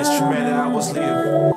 instrumental, I was know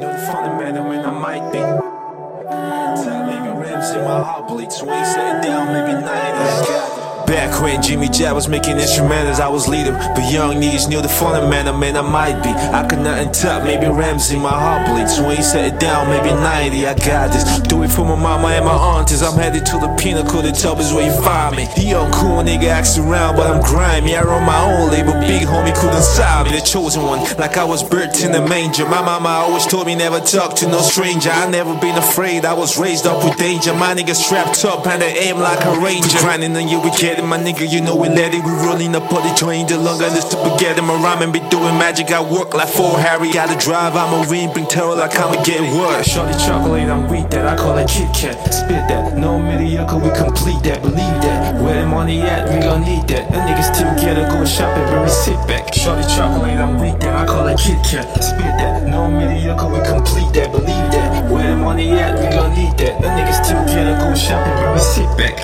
the fundamental, man, I might be. Tell maybe rims in my heart bleed. So ain't down, maybe 90. I got. Back when Jimmy Jatt was making instrumentals, I was leading. But young niggas knew the fundamental, man, I might be. I could nothing top, maybe Ramsey, my heart bleeds. So ain't set it down, maybe 90. I got this. Do it for my mama and my aunties. I'm headed to the pinnacle, the top is where you find me. The young cool nigga acts around, but I'm grimy. I run my own label, big homie couldn't stop me. The chosen one, like I was birthed in the manger. My mama always told me never talk to no stranger. I never been afraid, I was raised up with danger. My nigga strapped up and they aim like a ranger. Grinding on you, we get it, my nigga, you know we let it. We rolling up on the train, the longer to forget My rhyming be doing magic, I work like four Harry. Gotta drive, I'm a ring, bring terror like I'ma get worse. Shorty chocolate, I'm weak that, I call it Kit Kat. Spit that, no mediocre, we complete that, believe that. Where the money at, we gon' need that. The niggas together, go shopping, but we sit back. Shorty chocolate, I'm weak that, I call it Kit Kat. Spit that, no mediocre,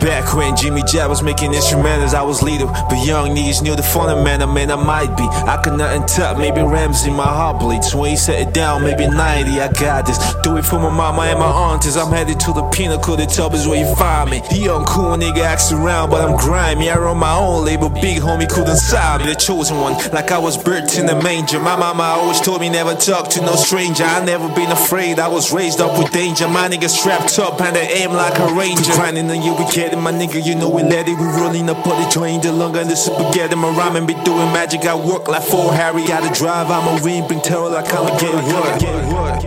back. When Jimmy Jatt was making instrumentals, I was leader. But young niggas knew the fundamental, man, I might be. I could nothing top, maybe Ramsey, my heart bleeds. When ain't set it down, maybe 90. I got this. Do it for my mama and my aunties. I'm headed to the pinnacle, the top is where you find me. The young cool nigga acts around, but I'm grimy. I run my own label, big homie couldn't stop me. The chosen one, like I was birthed in the manger. My mama always told me never talk to no stranger. I never been afraid, I was raised up with danger. My nigga strapped up and they aim like a ranger. Grinding on you, we get it, my nigga, you know we let it. We rolling up on the train, the longer the spaghetti. My rhyming be doing magic, I work like four Harry. Gotta drive, I'm a ring, bring terror like I'ma get work.